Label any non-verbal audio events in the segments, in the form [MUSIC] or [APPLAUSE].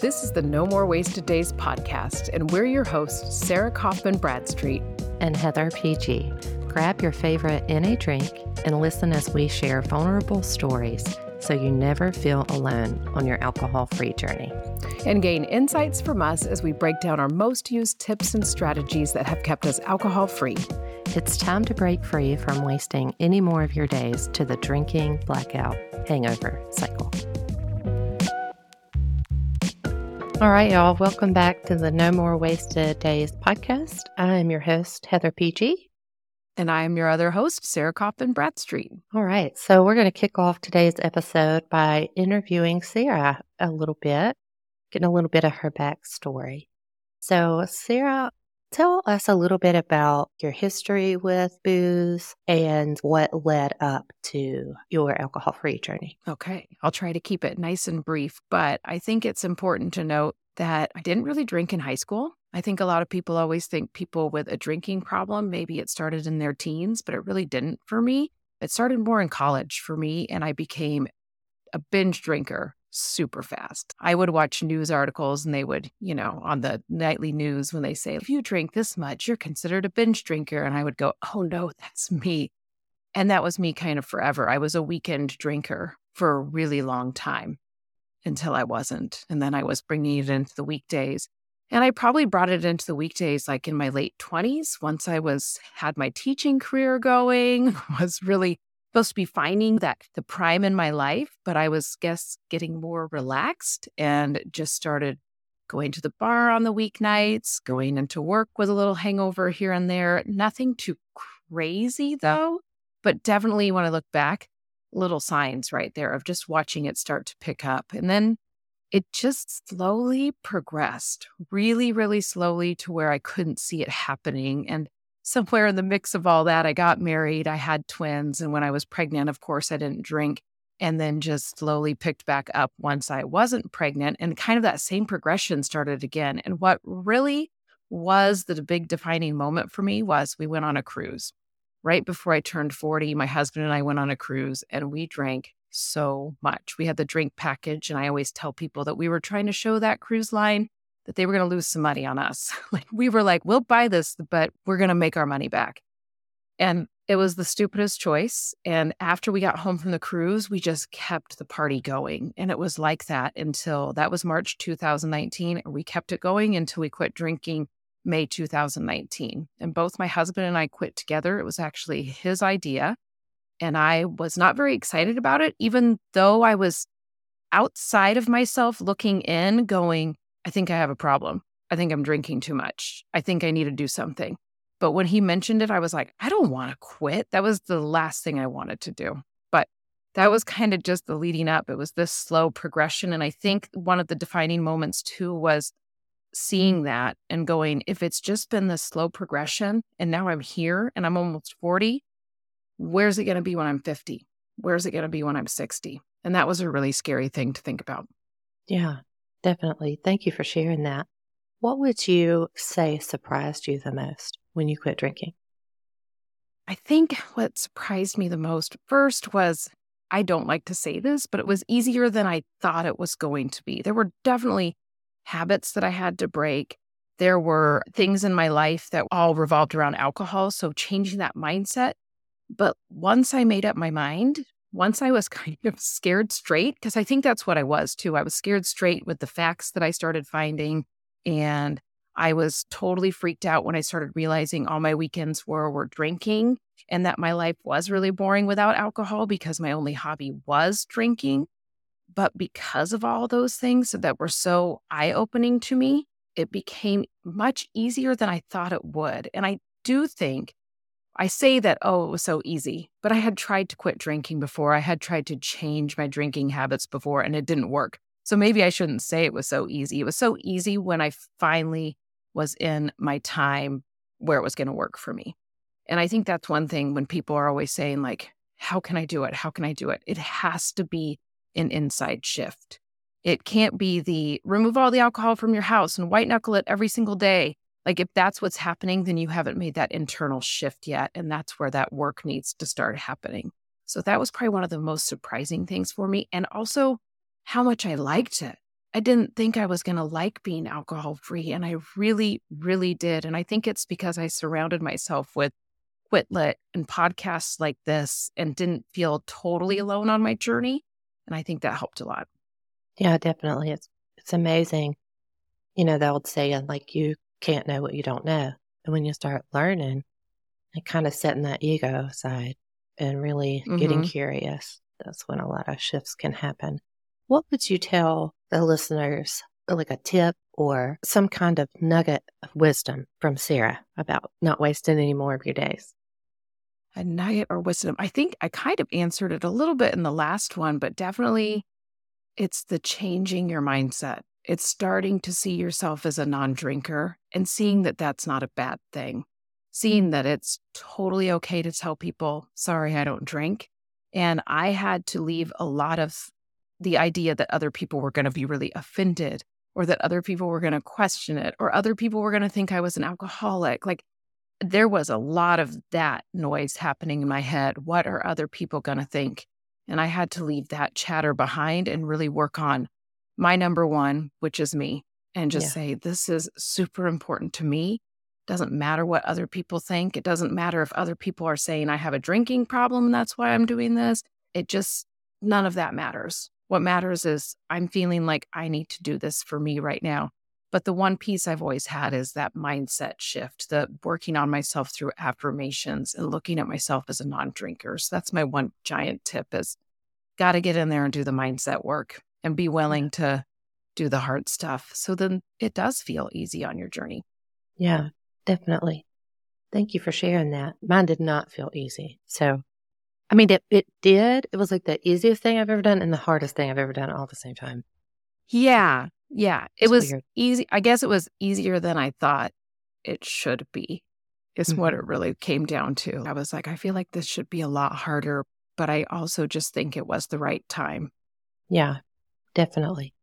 This is the No More Wasted Days podcast, and we're your hosts, Sara Kaufman Bradstreet and Heather PG. Grab your favorite NA drink and listen as we share vulnerable stories so you never feel alone on your alcohol free journey. And gain insights from us as we break down our most used tips and strategies that have kept us alcohol free. It's time to break free from wasting any more of your days to the drinking, blackout, hangover cycle. All right, y'all, welcome back to the No More Wasted Days podcast. I am your host, Heather PG. And I am your other host, Sara Kaufman Bradstreet. All right. So we're going to kick off today's episode by interviewing Sara a little bit, getting a little bit of her backstory. So, Sara, tell us a little bit about your history with booze and what led up to your alcohol free journey. Okay. I'll try to keep it nice and brief, but I think it's important to note that I didn't really drink in high school. I think a lot of people always think people with a drinking problem, maybe it started in their teens, but it really didn't for me. It started more in college for me, and I became a binge drinker super fast. I would watch news articles and they would, you know, on the nightly news when they say, if you drink this much, you're considered a binge drinker. And I would go, oh no, [LAUGHS] that's me. And that was me kind of forever. I was a weekend drinker for a really long time until I wasn't. And then I was bringing it into the weekdays. And I probably brought it into the weekdays like in my late 20s once I was had my teaching career going, [LAUGHS] was really supposed to be finding that the prime in my life, but I was guess getting more relaxed and just started going to the bar on the weeknights, going into work with a little hangover here and there. Nothing too crazy though, but definitely when I look back, little signs right there of just watching it start to pick up. And then it just slowly progressed, really, really slowly to where I couldn't see it happening. And somewhere in the mix of all that, I got married, I had twins. And when I was pregnant, of course, I didn't drink. And then just slowly picked back up once I wasn't pregnant. And kind of that same progression started again. And what really was the big defining moment for me was we went on a cruise. Right before I turned 40, my husband and I went on a cruise and we drank so much. We had the drink package, and I always tell people that we were trying to show that cruise line that they were going to lose some money on us. [LAUGHS] like we were like, we'll buy this, but we're going to make our money back. And it was the stupidest choice. And after we got home from the cruise, we just kept the party going. And it was like that until that was March 2019. And we kept it going until we quit drinking May 2019. And both my husband and I quit together. It was actually his idea. And I was not very excited about it, even though I was outside of myself looking in, going, I think I have a problem. I think I'm drinking too much. I think I need to do something. But when he mentioned it, I was like, I don't want to quit. That was the last thing I wanted to do. But that was kind of just the leading up. It was this slow progression. And I think one of the defining moments too was seeing that and going, if it's just been this slow progression and now I'm here and I'm almost 40, where's it going to be when I'm 50? Where's it going to be when I'm 60? And that was a really scary thing to think about. Yeah, definitely. Thank you for sharing that. What would you say surprised you the most when you quit drinking? I think what surprised me the most first was I don't like to say this, but it was easier than I thought it was going to be. There were definitely habits that I had to break. There were things in my life that all revolved around alcohol. So changing that mindset but once I made up my mind, once I was [LAUGHS] kind of scared straight, because I think that's what I was too. I was scared straight with the facts that I started finding. And I was totally freaked out when I started realizing all my weekends were, were drinking and that my life was really boring without alcohol because my only hobby was drinking. But because of all those things that were so eye opening to me, it became much easier than I thought it would. And I do think I say that, oh, it was so easy, but I had tried to quit drinking before. I had tried to change my drinking habits before, and it didn't work. So maybe I shouldn't say it was so easy. It was so easy when I finally was in my time where it was going to work for me. And I think that's one thing when people are always saying, like, how can I do it? How can I do it? It has to be an inside shift. It can't be the remove all the alcohol from your house and white knuckle it every single day like if that's what's happening, then you haven't made that internal shift yet. And that's where that work needs to start happening. So that was probably one of the most surprising things for me. And also how much I liked it. I didn't think I was going to like being alcohol free. And I really, really did. And I think it's because I surrounded myself with Quit Lit and podcasts like this and didn't feel totally alone on my journey. And I think that helped a lot. Yeah, definitely. It's it's amazing. You know, the old saying like you can't know what you don't know. And when you start learning and kind of setting that ego aside and really mm-hmm. getting curious, that's when a lot of shifts can happen. What would you tell the listeners, like a tip or some kind of nugget of wisdom from Sara about not wasting any more of your days? A nugget or wisdom. I think I kind of answered it a little bit in the last one, but definitely it's the changing your mindset. It's starting to see yourself as a non drinker and seeing that that's not a bad thing. Seeing that it's totally okay to tell people, sorry, I don't drink. And I had to leave a lot of the idea that other people were going to be really offended or that other people were going to question it or other people were going to think I was an alcoholic. Like there was a lot of that noise happening in my head. What are other people going to think? And I had to leave that chatter behind and really work on my number one, which is me, and just yeah. say, this is super important to me. Doesn't matter what other people think. It doesn't matter if other people are saying I have a drinking problem and that's why I'm doing this. It just, none of that matters. What matters is I'm feeling like I need to do this for me right now. But the one piece I've always had is that mindset shift, the working on myself through affirmations and looking at myself as a non-drinker. So that's my one giant tip is got to get in there and do the mindset work and be willing to do the hard stuff. So then it does feel easy on your journey. Yeah, definitely. Thank you for sharing that. Mine did not feel easy. So I mean, it, it did. It was like the easiest thing I've ever done and the hardest thing I've ever done all at the same time. Yeah. Yeah. It it's was weird. easy. I guess it was easier than I thought it should be, is mm-hmm. what it really came down to. I was like, I feel like this should be a lot harder, but I also just think it was the right time. Yeah, definitely.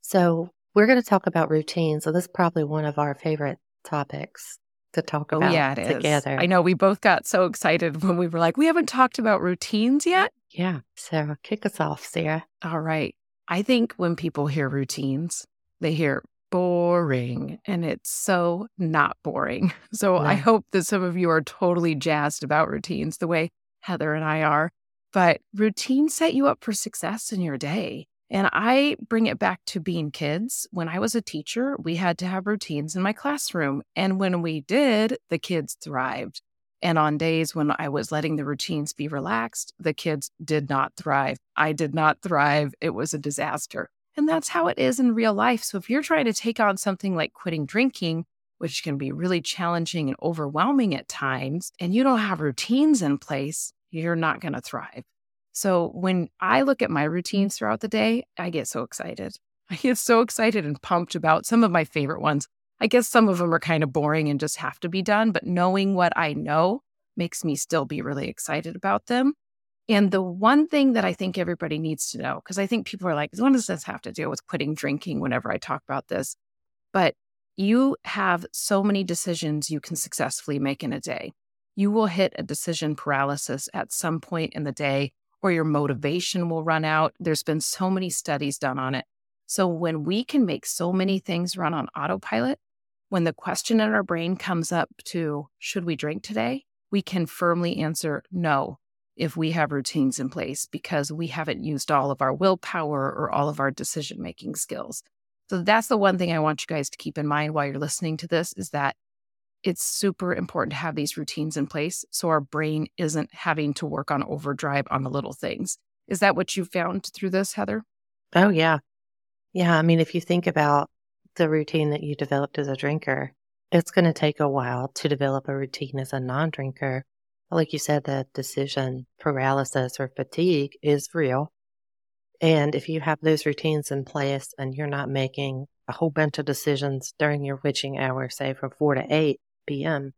So, we're going to talk about routines. So, this is probably one of our favorite topics to talk oh, about yeah, it together. Is. I know we both got so excited [LAUGHS] when we were like, we haven't talked about routines yet. Yeah. So kick us off, Sara. All right. I think when people hear routines, they hear boring and it's so not boring. [LAUGHS] So I hope that some of you are totally jazzed about routines the way Heather and I are. But routines set you up for success in your day. And I bring it back to being kids. When I was a teacher, we had to have routines in my classroom. And when we did, the kids thrived. And on days when I was letting the routines be relaxed, the kids did not thrive. I did not thrive. It was a disaster. And that's how it is in real life. So if you're trying to take on something like quitting drinking, which can be really challenging and overwhelming at times, and you don't have routines in place, you're not going to thrive. So when I look at my routines throughout the day, I get so excited. [LAUGHS] I get so excited and pumped about some of my favorite ones. I guess some of them are kind of boring and just have to be done, but knowing what I know makes me still be really excited about them. And the one thing that I think everybody needs to know, because I think people are like, what does this have to do with quitting drinking whenever I talk about this? But you have so many decisions you can successfully make in a day. You will hit a decision paralysis at some point in the day or your motivation will run out. There's been so many studies done on it. So when we can make so many things run on autopilot, when the question in our brain comes up to, should we drink today? We can firmly answer no if we have routines in place because we haven't used all of our willpower or all of our decision making skills. So that's the one thing I want you guys to keep in mind while you're listening to this is that it's super important to have these routines in place so our brain isn't having to work on overdrive on the little things. Is that what you found through this, Heather? Oh, yeah. Yeah. I mean, if you think about the routine that you developed as a drinker, it's going to take a while to develop a routine as a non drinker. Like you said, the decision paralysis or fatigue is real. And if you have those routines in place and you're not making a whole bunch of decisions during your witching hour, say from four to eight, PM,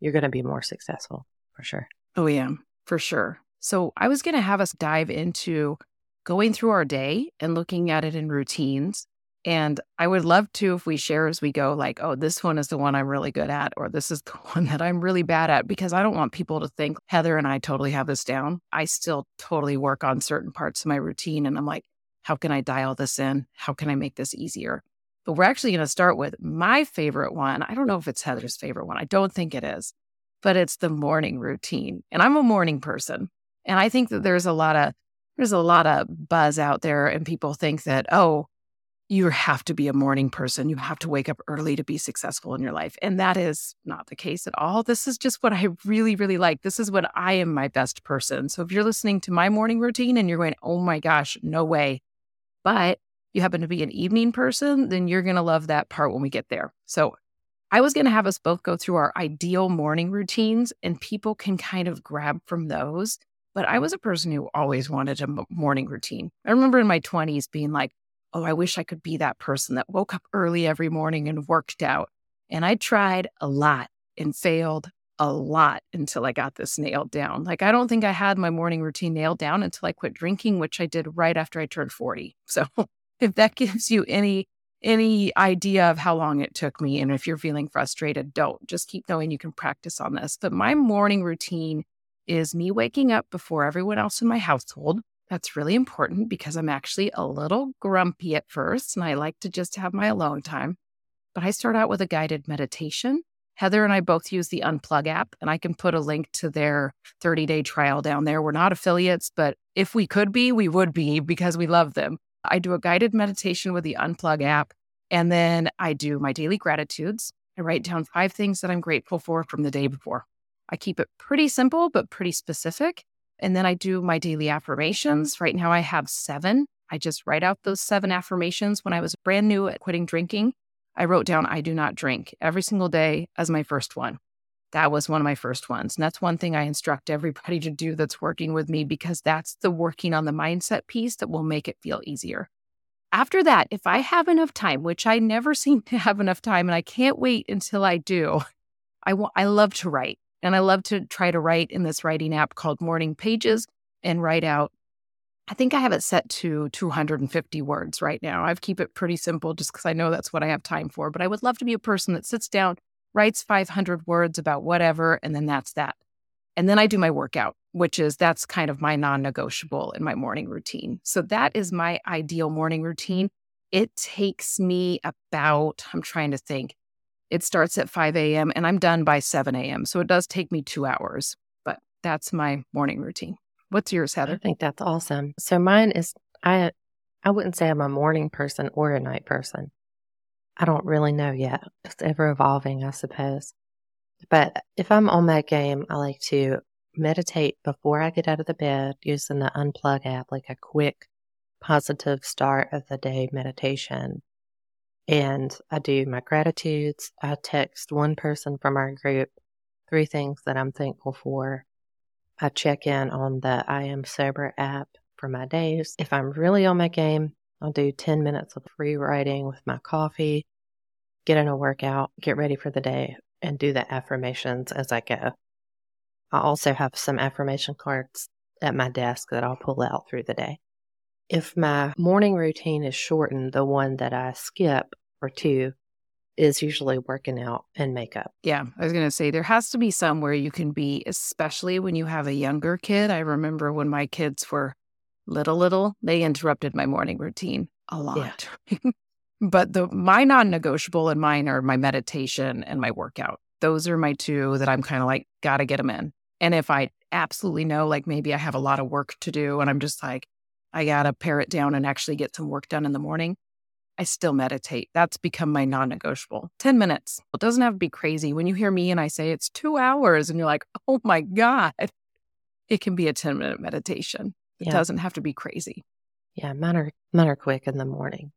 you're going to be more successful for sure. Oh, yeah, for sure. So I was going to have us dive into going through our day and looking at it in routines. And I would love to if we share as we go, like, oh, this one is the one I'm really good at, or this is the [LAUGHS] one that I'm really bad at, because I don't want people to think Heather and I totally have this down. I still totally work on certain parts of my routine. And I'm like, How can I dial this in? How can I make this easier? But we're actually going to start with my favorite one. I don't know if it's Heather's favorite one. I don't think it is, but it's the morning routine. And I'm a morning person. And I think that there's a lot of there's a lot of buzz out there and people think that, oh, you have to be a morning person. You have to wake up early to be successful in your life. And that is not the case at all. This is just what I really, really like. This is when I am my best person. So if you're listening to my morning routine and you're going, oh my gosh, no way. But you happen to be an evening person, then you're going to love that part when we get there. So I was going to have us both go through our ideal morning routines and people can kind of grab from those. But I was a person who always wanted a morning routine. I remember in my 20s being like, oh, I wish I could be that person that woke up early every morning and worked out. And I tried a lot and failed a lot until I got this nailed down. Like, I don't think I had my morning routine nailed down until I quit drinking, which I did right after I turned 40. So, [LAUGHS] if that [LAUGHS] gives you any any idea of how long it took me and if you're feeling frustrated don't just keep knowing you can practice on this but my morning routine is me waking up before everyone else in my household that's really important because I'm actually a little grumpy at first and I like to just have my alone time. But I start out with a guided meditation. Heather and I both use the Unplug app, and I can put a link to their 30 day trial down there. We're not affiliates, but if we could be, we would be because we love them. I do a guided meditation with the Unplug app, and then I do my daily gratitudes. I write down five things that I'm grateful for from the day before. I keep it pretty simple, but pretty specific. And then I do my daily affirmations. Right now I have seven. I just write out those seven affirmations. When I was brand new at quitting drinking, I wrote down, I do not drink every single day as my first one. That was one of my first ones. And that's one thing I instruct everybody to do that's working with me because that's the working on the mindset piece that will make it feel easier. After that, if I have enough time, which I never [LAUGHS] seem to have enough time and I can't wait until I do, I, w- I love to write. And I love to try to write in this writing app called Morning Pages and write out. I think I have it set to 250 words right now. I keep it pretty simple just because I know that's what I have time for. But I would love to be a person that sits down, writes 500 words about whatever, and then that's that. And then I do my workout, which is that's kind of my non negotiable in my morning routine. So that is my ideal morning routine. It takes me about, I'm trying to think, it starts at 5 a.m. and I'm done by 7 a.m. So it does take me two hours, but that's my morning routine. What's yours, Heather? I think that's awesome. So mine is I I wouldn't say I'm a morning person or a night person. I don't really know yet. It's ever evolving, I suppose. But if I'm on that game, I like to meditate before I get out of the bed using the Unplug app, like a quick positive start of the day meditation and I do my gratitudes. I text one person from our group three things that I'm thankful for. I check in on the I Am Sober app for my days. If I'm really on my game, I'll do 10 minutes of free writing with my coffee, get in a workout, get ready for the day, and do the affirmations as I go. I also have some affirmation cards at my desk that I'll pull out through the day. If my morning routine is shortened, the one that I skip or two is usually working out and makeup. Yeah, I was going to say there has to be some where you can be, especially when you have a younger kid. I remember when my kids were little, little, they interrupted my morning routine a lot. Yeah. [LAUGHS] but the my non-negotiable and mine are my meditation and my workout. Those are my two that I'm kind of like got to get them in. And if I absolutely know, like maybe I have a lot of work to do, and I'm just like, I got to pare it down and actually get some work done in the morning. I still meditate. That's become my non negotiable. 10 minutes. It doesn't have to be crazy. When you hear me and I say it's two hours and you're like, oh my God, it can be a 10 minute meditation. It yeah. doesn't have to be crazy. Yeah, men are, men are quick in the morning.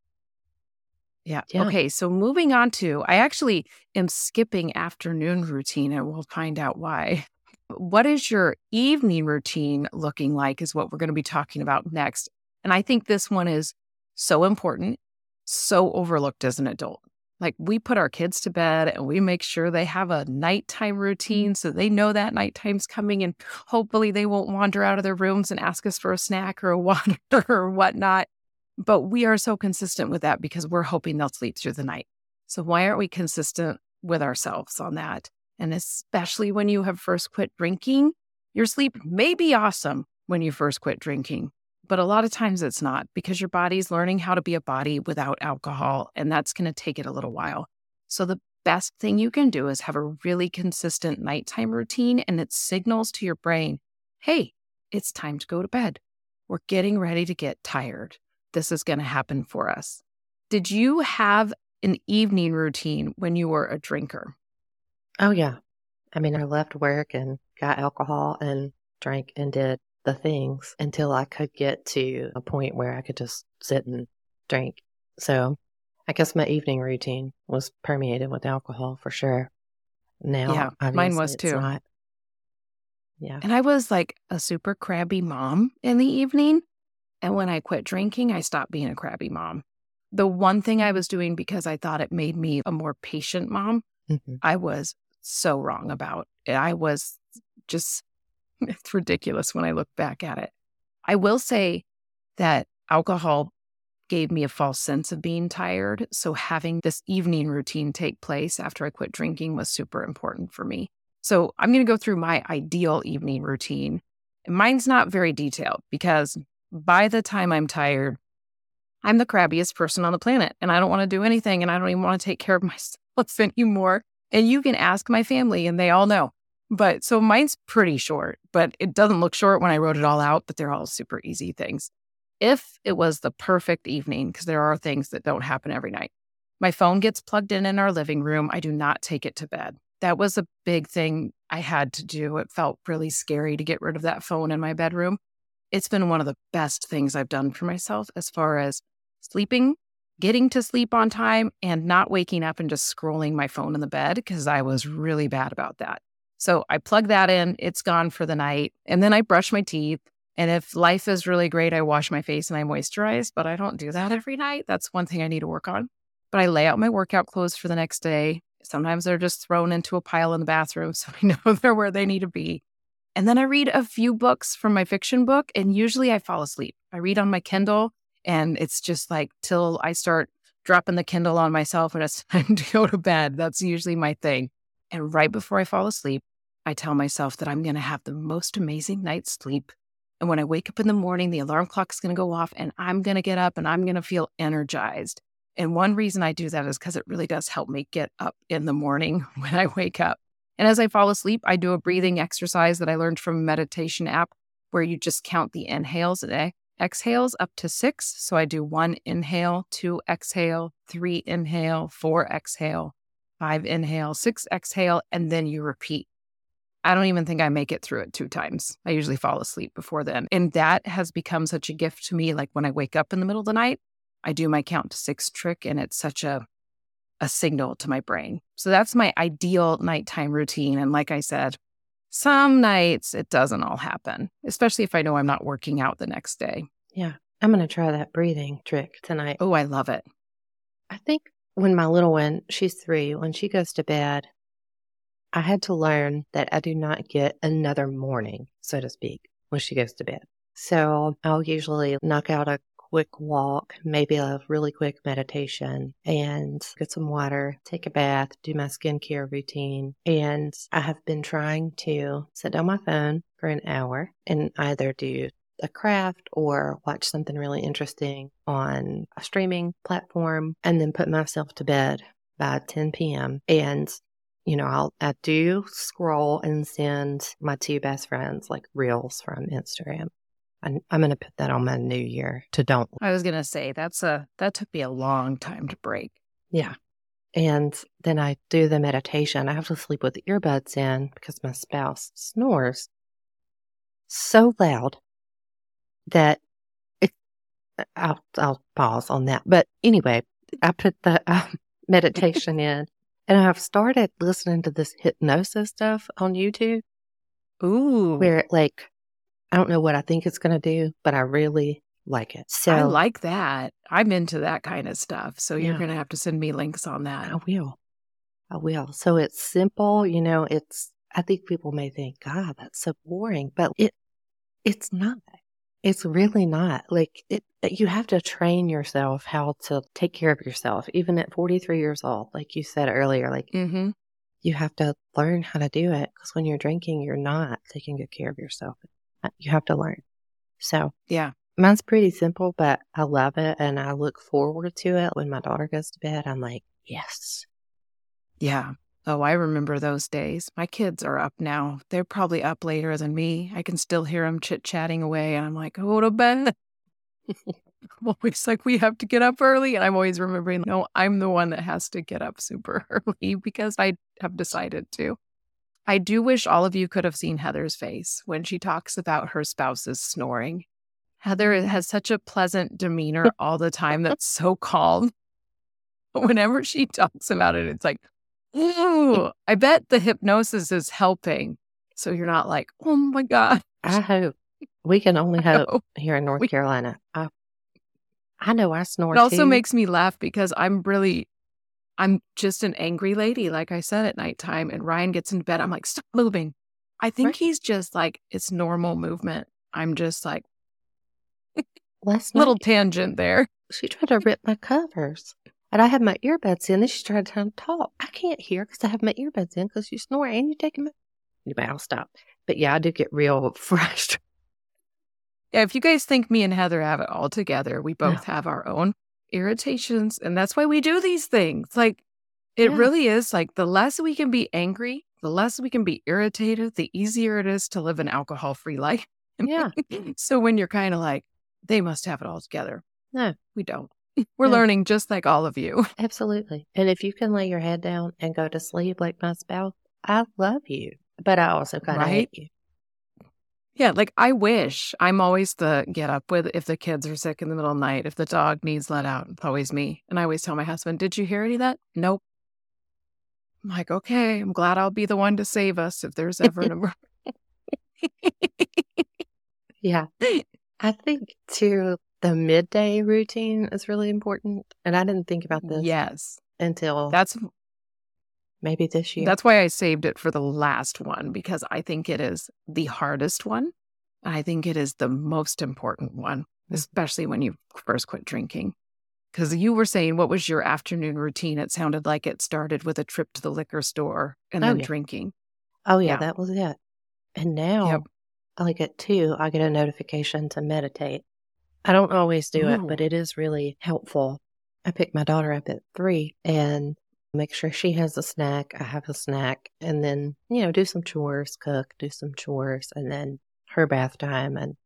Yeah. yeah. Okay. So moving on to, I actually am skipping afternoon routine and we'll find out why. What is your evening routine looking like? Is what we're going to be talking about next. And I think this one is so important, so overlooked as an adult. Like we put our kids to bed and we make sure they have a nighttime mm-hmm. routine so they know that nighttime's coming and hopefully they won't wander out of their rooms and ask us for a snack or a [LAUGHS] water or whatnot. But we are so consistent with that because we're hoping they'll sleep through the night. So why aren't we consistent with ourselves on that? And especially when you have first quit drinking, your sleep may be awesome when you first quit drinking, but a lot of times it's not because your body's learning how to be a body without alcohol, and that's going to take it a little while. So, the best thing you can do is have a really consistent nighttime routine, and it signals to your brain, hey, it's time to go to bed. We're getting ready to get tired. This is going to happen for us. Did you have an evening routine when you were a drinker? Oh, yeah. I mean, I left work and got alcohol and drank and did the things until I could get to a point where I could just sit and drink. So I guess my evening routine was permeated with alcohol for sure. Now, yeah, mine was too. Not. Yeah. And I was like a super crabby mom in the evening. And when I quit drinking, I stopped being a crabby mom. The one thing I was doing because I thought it made me a more patient mom, mm-hmm. I was so wrong about. I was just [LAUGHS] it's ridiculous when I look back at it. I will say that alcohol gave me a false sense of being tired. So having this evening routine take place after I quit drinking was super important for me. So I'm going to go through my ideal evening routine. Mine's not very detailed because by the time I'm tired, I'm the crabbiest person on the planet and I don't want to do anything and I don't even want to take care of [LAUGHS] myself anymore. And you can ask my family and they all know. But so mine's pretty short, but it doesn't look short when I wrote it all out, but they're all super easy things. If it was the perfect evening, because there are things that don't happen every night, my phone gets plugged in in our living room. I do not take it to bed. That was a big thing I had to do. It felt really scary to get rid of that phone in my bedroom. It's been one of the best things I've done for myself as far as sleeping, getting to sleep on time, and not waking up and just scrolling my phone in the bed because I was really bad about that. So I plug that in, it's gone for the night. And then I brush my teeth. And if life is really great, I wash my face and I moisturize, but I don't do that every night. That's one thing I need to work on. But I lay out my workout clothes for the next day. Sometimes they're just thrown into a pile in the bathroom [LAUGHS] so I know they're where they need to be. And then I read a few books from my fiction book, and usually I fall asleep. I read on my Kindle, and it's just like till I start dropping the Kindle on myself and it's [LAUGHS] time to go to bed. That's usually my thing. And right before I fall asleep, I tell myself that I'm going to have the most amazing night's sleep. And when I wake up in the morning, the alarm clock is going to go off and I'm going to get up and I'm going to feel energized. And one reason I do that is because it really does help me get up in the morning [LAUGHS] when I wake up. And as I fall asleep, I do a breathing exercise that I learned from a meditation app where you just count the inhales and exhales up to six. So I do one inhale, two exhale, three inhale, four exhale, five inhale, six exhale, and then you repeat. I don't even think I make it through it two times. I usually fall asleep before then. And that has become such a gift to me. Like when I wake up in the middle of the night, I do my count to six trick and it's such a a signal to my brain. So that's my ideal nighttime routine. And like I said, some nights it doesn't all happen, especially if I know I'm not working out the next day. Yeah. I'm going to try that breathing trick tonight. Oh, I love it. I think when my little one, she's three, when she goes to bed, I had to learn that I do not get another morning, so to speak, when she goes to bed. So I'll usually knock out a quick walk, maybe a really quick meditation, and get some water, take a bath, do my skincare routine. And I have been trying to set down my phone for an hour and either do a craft or watch something really interesting on a streaming platform and then put myself to bed by 10 p.m. And you know, I'll I do scroll and send my two best friends like reels from Instagram. I'm, I'm going to put that on my new year to don't. I was going to say that's a that took me a long time to break. Yeah. And then I do the meditation. I have to sleep with earbuds in because my spouse snores so loud that it. I'll I'll pause on that. But anyway, I put the uh, [LAUGHS] meditation in and I've started listening to this hypnosis stuff on YouTube. Ooh. Where like, I don't know what I think it's going to do, but I really like it. So I like that. I'm into that kind of stuff. So you're going to have to send me links on that. I will. I will. So it's simple. You know, it's, I think people may think, God, that's so boring, but it, it's not. It's really not. Like it you have to train yourself how to take care of yourself even at 43 years old like you said earlier like mm-hmm. you have to learn how to do it because when you're drinking you're not taking good care of yourself uh, you have to learn so yeah Mine's pretty simple, but I love it and I look forward to it. When my daughter goes to bed, I'm like, yes. Yeah. Oh, I remember those days. My kids are up now. They're probably up later than me. I can still hear them chit chatting away. And I'm like, go to bed. I'm always like, we have to get up early. And I'm always remembering, no, I'm the one that has to get up super [LAUGHS] early because I have decided to. I do wish all of you could have seen Heather's face when she talks about her spouse's snoring. Heather has such a pleasant demeanor all the time that's so calm. But [LAUGHS] whenever she talks about it, it's like, ooh, I bet the hypnosis is helping. So you're not like, oh my God. I hope. We can only [LAUGHS] hope here in North we, Carolina. I, I know I snore. It also too. makes me laugh because I'm really, I'm just an angry lady, like I said at nighttime. And Ryan gets into bed. I'm like, stop moving. I think right. he's just like, it's normal movement. I'm just like, Last [LAUGHS] little tangent there. She tried to rip my covers. And I have my earbuds in. Then she tried to talk. I can't hear because I have my earbuds in because you snore and you take them. Anyway, I'll stop. But yeah, I do get real [LAUGHS] frustrated. Yeah, if you guys think me and Heather have it all together, we both have our own irritations. And that's why we do these things. Like, it yeah. really is like the less we can be angry, the less we can be irritated, the easier it is to live an alcohol free life. [LAUGHS] Yeah. so when you're kind of like, they must have it all together. No, we don't. [LAUGHS] We're no. learning just like all of you. [LAUGHS] Absolutely. And if you can lay your head down and go to sleep like my spouse, I love you, but I also kind of right? hate you. Yeah, like I wish I'm always the get up with if the kids are sick in the middle of the night, if the dog needs let out, it's always me. And I always tell my husband, Did you hear any of that? Nope. I'm like, okay, I'm glad I'll be the one to save us if there's [LAUGHS] ever an emergency. yeah. I think too, the midday routine is really important. And I didn't think about this. Yes. Until that's maybe this year. That's why I saved it for the last one because I think it is the hardest one. I think it is the most important one, especially when you first quit drinking. Because you were saying, what was your afternoon routine? It sounded like it started with a trip to the liquor store and oh, then yeah. drinking. Oh, yeah, yeah, that was it. And now, yep. like at two, I get a notification to meditate. I don't always do Ooh. it, but it is really helpful. I pick my daughter up at three and make sure she has a snack. I have a snack and then, you know, do some chores, cook, do some chores, and then her bath time and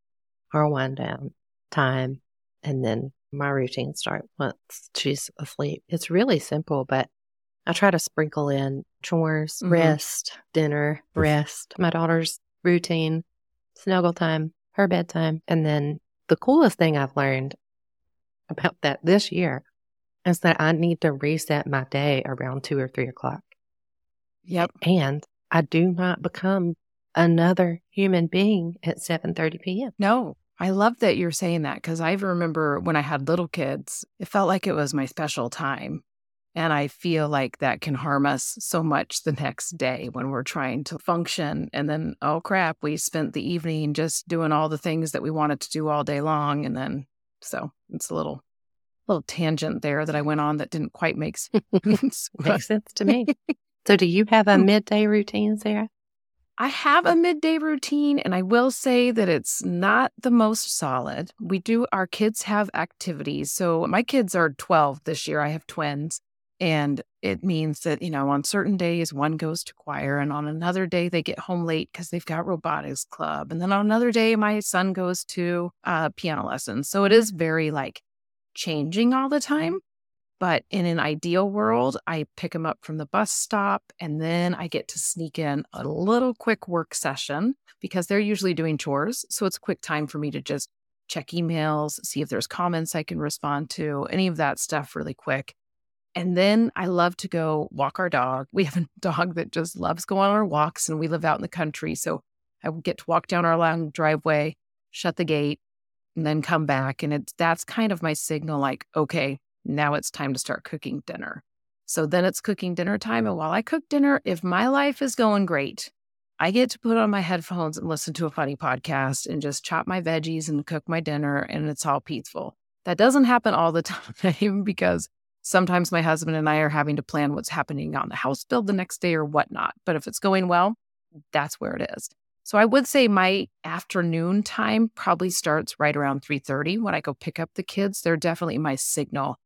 our wind down time. And then my routine starts once she's asleep. It's really simple, but I try to sprinkle in chores, mm-hmm. rest, dinner, rest, my daughter's routine, snuggle time, her bedtime. And then the coolest thing I've learned about that this year is that I need to reset my day around two or three o'clock. Yep. And I do not become another human being at 7:30 p.m. No. I love that you're saying that because I remember when I had little kids, it felt like it was my special time. And I feel like that can harm us so much the next day when we're trying to function. And then, oh crap, we spent the evening just doing all the things that we wanted to do all day long. And then, so it's a little little tangent there that I went on that didn't quite make sense. [LAUGHS] [LAUGHS] Makes [LAUGHS] sense to me. So, do you have a hmm. midday routine, Sara? I have a midday routine, and I will say that it's not the most solid. We do, our kids have activities. So, my kids are 12 this year. I have twins. And it means that, you know, on certain days, one goes to choir, and on another day, they get home late because they've got robotics club. And then on another day, my son goes to uh, piano lessons. So it is very like changing all the time. But in an ideal world, I pick him up from the bus stop and then I get to sneak in a little quick work session because they're usually doing chores. So it's quick time for me to just check emails, see if there's comments I can respond to, any of that stuff really quick. And then I love to go walk our dog. We have a [LAUGHS] dog that just loves going on our walks and we live out in the country. So I get to walk down our long driveway, shut the gate, and then come back. And it's that's kind of my signal like, okay, now it's time to start cooking dinner. So then it's cooking dinner time. And while I cook dinner, if my life is going great, I get to put on my headphones and listen to a funny podcast and just chop my veggies and cook my dinner, and it's all peaceful. That doesn't happen all the [LAUGHS] time because sometimes my husband and I are having to plan what's happening on the house build the next day or whatnot. But if it's going well, that's where it is. So I would say my afternoon time probably starts right around 3:30 when I go pick up the kids. They're definitely my signal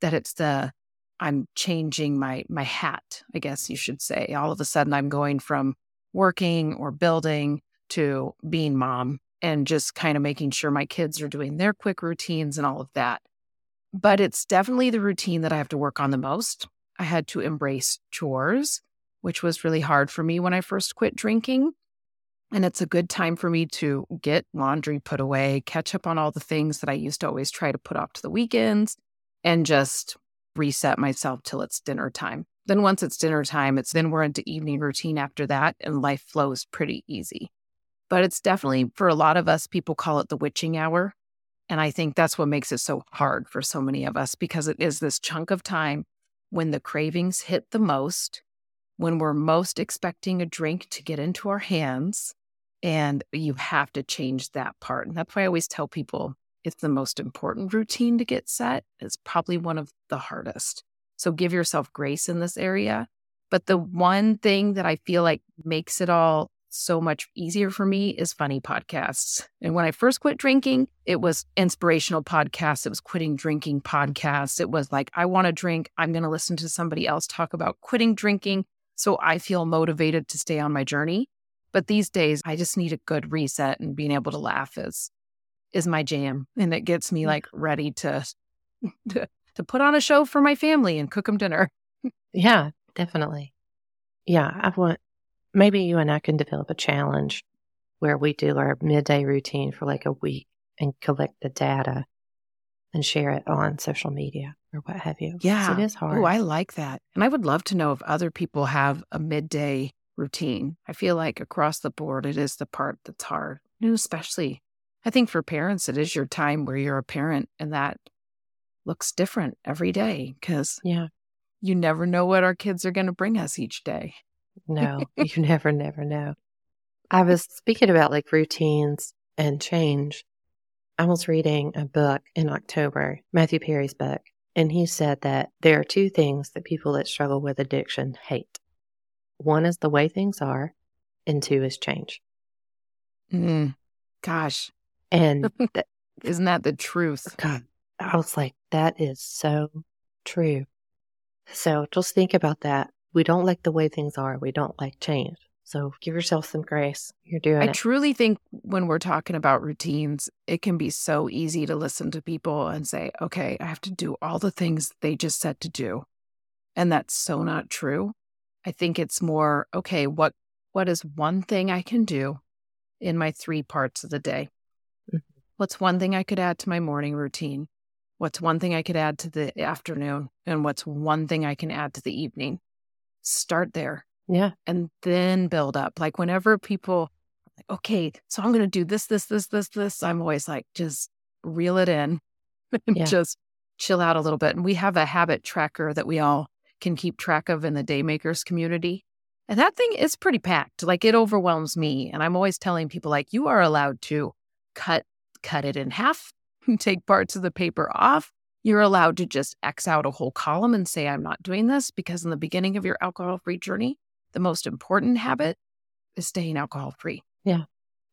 that it's the I'm changing my my hat, I guess you should say. All of a sudden I'm going from working or building to being mom and just kind of making sure my kids are doing their quick routines and all of that. But it's definitely the routine that I have to work on the most. I had to embrace chores, which was really hard for me when I first quit drinking. And it's a good time for me to get laundry put away, catch up on all the things that I used to always try to put off to the weekends, and just reset myself till it's dinner time. Then once it's dinner time, it's then we're into evening routine after that, and life flows pretty easy. But it's definitely for a lot of us, people call it the witching hour. And I think that's what makes it so hard for so many of us because it is this chunk of time when the cravings hit the most, when we're most expecting a drink to get into our hands. And you have to change that part. And that's why I always tell people it's the most important routine to get set. It's probably one of the hardest. So give yourself grace in this area. But the one thing that I feel like makes it all so much easier for me is funny podcasts. And when I first quit drinking, it was inspirational podcasts. It was quitting drinking podcasts. It was like, I want to drink. I'm going to listen to somebody else talk about quitting drinking. So I feel motivated to stay on my journey. But these days, I just need a good reset and being able to laugh is is my jam, and it gets me mm. like ready to [LAUGHS] to, to put on a show for my family and cook them dinner. Yeah, definitely. Yeah, I want maybe you and I can develop a challenge where we do our midday routine for like a week and collect the data and share it on social media or what have you. Yeah. it is hard. Oh, I like that. And I would love to know if other people have a midday routine. I feel like across the board, it is the part that's hard, especially I think for parents, it is your time where you're a parent and that looks different every day because yeah, you never know what our kids are going to bring us each day. No, [LAUGHS] you never, never know. I was speaking about like routines and change. I was reading a book in October, Matthew Perry's book, and he said that there are two things that people that struggle with addiction hate. One is the way things are, and two is change. Mm, gosh. And [LAUGHS] isn't that the truth? God, I was like, that is so true. So just think about that. We don't like the way things are. We don't like change. So give yourself some grace. You're doing I it. I truly think when we're talking about routines, it can be so easy to listen to people and say, okay, I have to do all the things they just said to do. And that's so not true. I think it's more, okay, what what is one thing I can do in my three parts of the day? Mhm. What's one thing I could add to my morning routine? What's one thing I could add to the afternoon? And what's one thing I can add to the evening? Start there yeah. and then build up. Like whenever people, like, okay, so I'm going to do this, this, this, this, this, I'm always like, just reel it in [LAUGHS] and Yeah. just chill out a little bit. And we have a habit tracker that we all can keep track of in the Daymakers community. And that thing is pretty packed. Like it overwhelms me. And I'm always telling people, like, you are allowed to cut cut it in half, [LAUGHS] take parts of the paper off. You're allowed to just X out a whole column and say, I'm not doing this because in the beginning of your alcohol free journey, the most important habit is staying alcohol free. Yeah.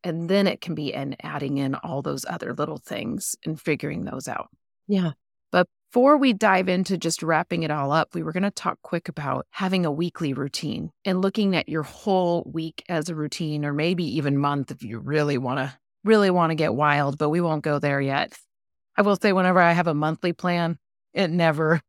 And then it can be and adding in all those other little things and figuring those out. Yeah. But before we dive into just wrapping it all up, we were going to talk quick about having a weekly routine and looking at your whole week as a routine or maybe even month if you really want to really want to get wild, but we won't go there yet. I will say whenever I have a monthly plan, it never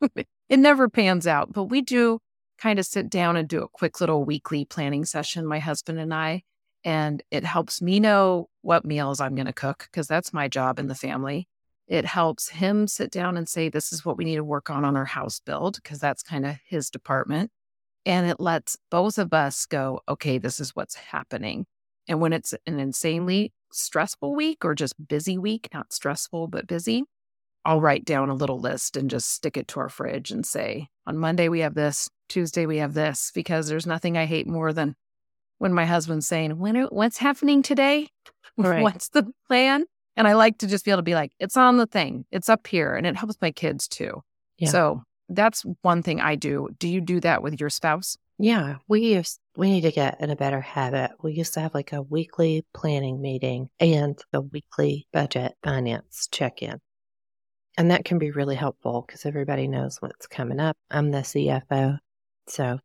[LAUGHS] it never pans out, but we do kind of sit down and do a quick little weekly planning session my husband and I, and it helps me know what meals I'm going to cook because that's my job in the family. It helps him sit down and say this is what we need to work on on our house build because that's kind of his department. And it lets both of us go, okay, this is what's happening. And when it's an insanely stressful week or just busy week, not stressful, but busy, I'll write down a little list and just stick it to our fridge and say, on Monday we have this, Tuesday we have this, because there's nothing I hate more than when my husband's saying, when, what's happening today? [LAUGHS] Right. What's the plan? And I like to just be able to be like, it's on the thing, it's up here. And it helps my kids too. Yeah. So that's one thing I do. Do you do that with your spouse? Yeah, we used we need to get in a better habit. We used to have like a weekly planning meeting and a weekly budget finance check-in. And that can be really helpful because everybody knows what's coming up. I'm the CFO. So,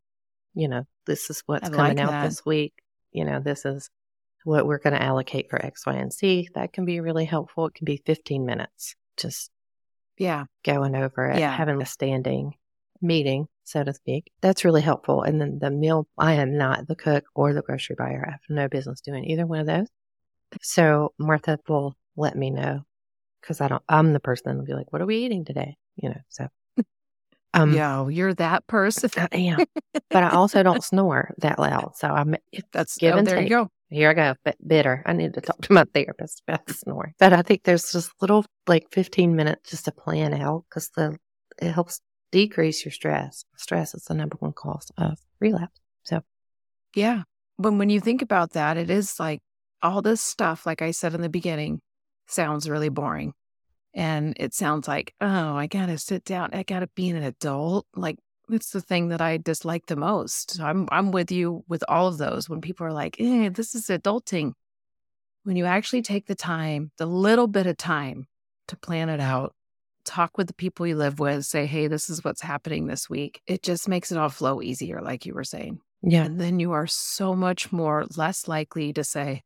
you know, this is what's I coming like out that. this week. You know, this is what we're going to allocate for X, Y, and Z. That can be really helpful. It can be 15 minutes, just Yeah. going over it, Yeah. having a standing meeting, so to speak. That's really helpful. And then the meal, I am not the cook or the grocery buyer. I have no business doing either one of those. So Martha will let me know because I don't, I'm the person that'll be like, what are we eating today? You know, so. Um, Yo, you're that person. I am, but I also don't snore that loud. So I'm, [LAUGHS] That's give oh, and there take. you go. Here I go, but bitter. I need to talk to my therapist about the snoring. But I think there's just little, like 15 minutes just to plan out because the it helps decrease your stress. Stress is the number one cause of relapse. So Yeah. But when you think about that, it is like all this stuff, like I said in the beginning, sounds really boring. And it sounds like, oh, I got to sit down. I got to be an adult. Like, it's the thing that I dislike the most. I'm, I'm with you with all of those. When people are like, eh, this is adulting. When you actually take the time, the little bit of time to plan it out, talk with the people you live with, say, hey, this is what's happening this week. It just makes it all flow easier, like you were saying. yeah, And then you are so much more less likely to say,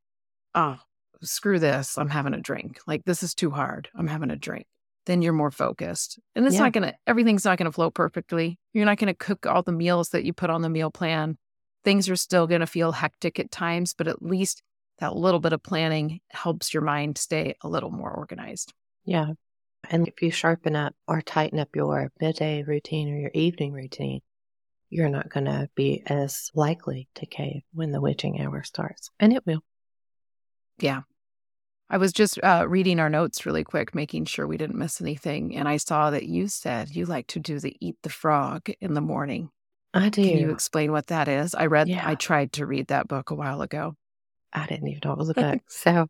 oh, screw this. I'm having a drink. Like, this is too hard. I'm having a drink. Then you're more focused. And it's Yeah. not going to, everything's not going to flow perfectly. You're not going to cook all the meals that you put on the meal plan. Things are still going to feel hectic at times, but at least that little bit of planning helps your mind stay a little more organized. yeah. And if you sharpen up or tighten up your midday routine or your evening routine, you're not going to be as likely to cave when the witching hour starts. And it will. Yeah. I was just uh, reading our notes really quick, making sure we didn't miss anything. And I saw that you said you like to do the eat the frog in the morning. I do. Can you explain what that is? I read, Yeah. I tried to read that book a while ago. I didn't even know it was a book. [LAUGHS] so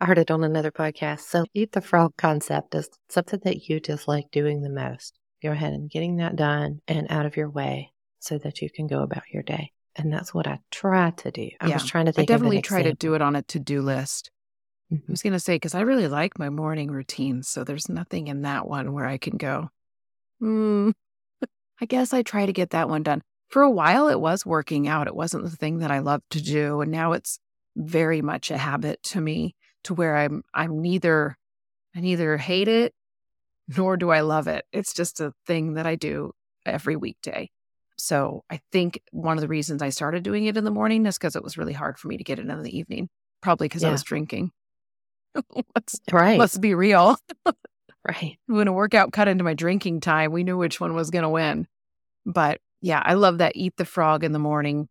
I heard it on another podcast. So eat the frog concept is something that you dislike doing the most. Go ahead and getting that done and out of your way so that you can go about your day. And that's what I try to do. I Yeah. was trying to think. I definitely try to do it on a to do list. I was going to say, because I really like my morning routine. So there's nothing in that one where I can go, hmm, I guess I try to get that one done. For a while, it was working out. It wasn't the thing that I loved to do. And now it's very much a habit to me to where I'm, I'm neither, I neither hate it [LAUGHS] nor do I love it. It's just a thing that I do every weekday. So I think one of the reasons I started doing it in the morning is because it was really hard for me to get it in the evening. Probably because I was drinking. [LAUGHS] let's, Right. let's be real. [LAUGHS] right. When a workout cut into my drinking time, we knew which one was going to win. But yeah, I love that eat the frog in the morning.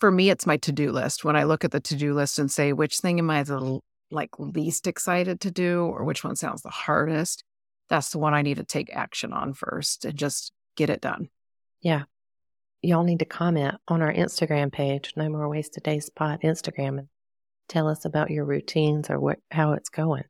For me, it's my to do list. When I look at the to do list and say, which thing am I the like least excited to do or which one sounds the hardest, that's the one I need to take action on first and just get it done. Yeah. Y'all need to comment on our Instagram page, No More Wasted Days Pod Instagram, and tell us about your routines or what how it's going.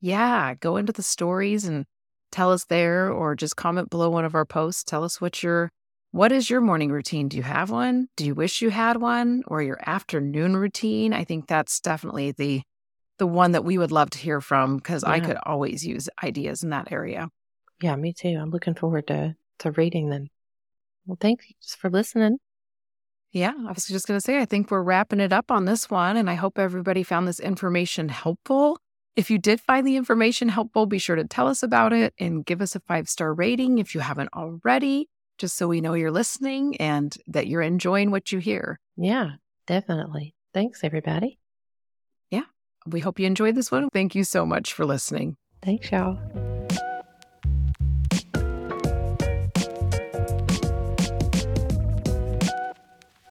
Yeah, go into the stories and tell us there or just comment below one of our posts. Tell us what your what is your morning routine? Do you have one? Do you wish you had one or your afternoon routine? I think that's definitely the the one that we would love to hear from because I could always use ideas in that area. Yeah, me too. I'm looking forward to to reading them. Well, thanks for listening. Yeah, I was just going to say, I think we're wrapping it up on this one, and I hope everybody found this information helpful. If you did find the information helpful, be sure to tell us about it and give us a five star rating if you haven't already, just so we know you're listening and that you're enjoying what you hear. Yeah, definitely. Thanks, everybody. Yeah, we hope you enjoyed this one. Thank you so much for listening. Thanks, y'all.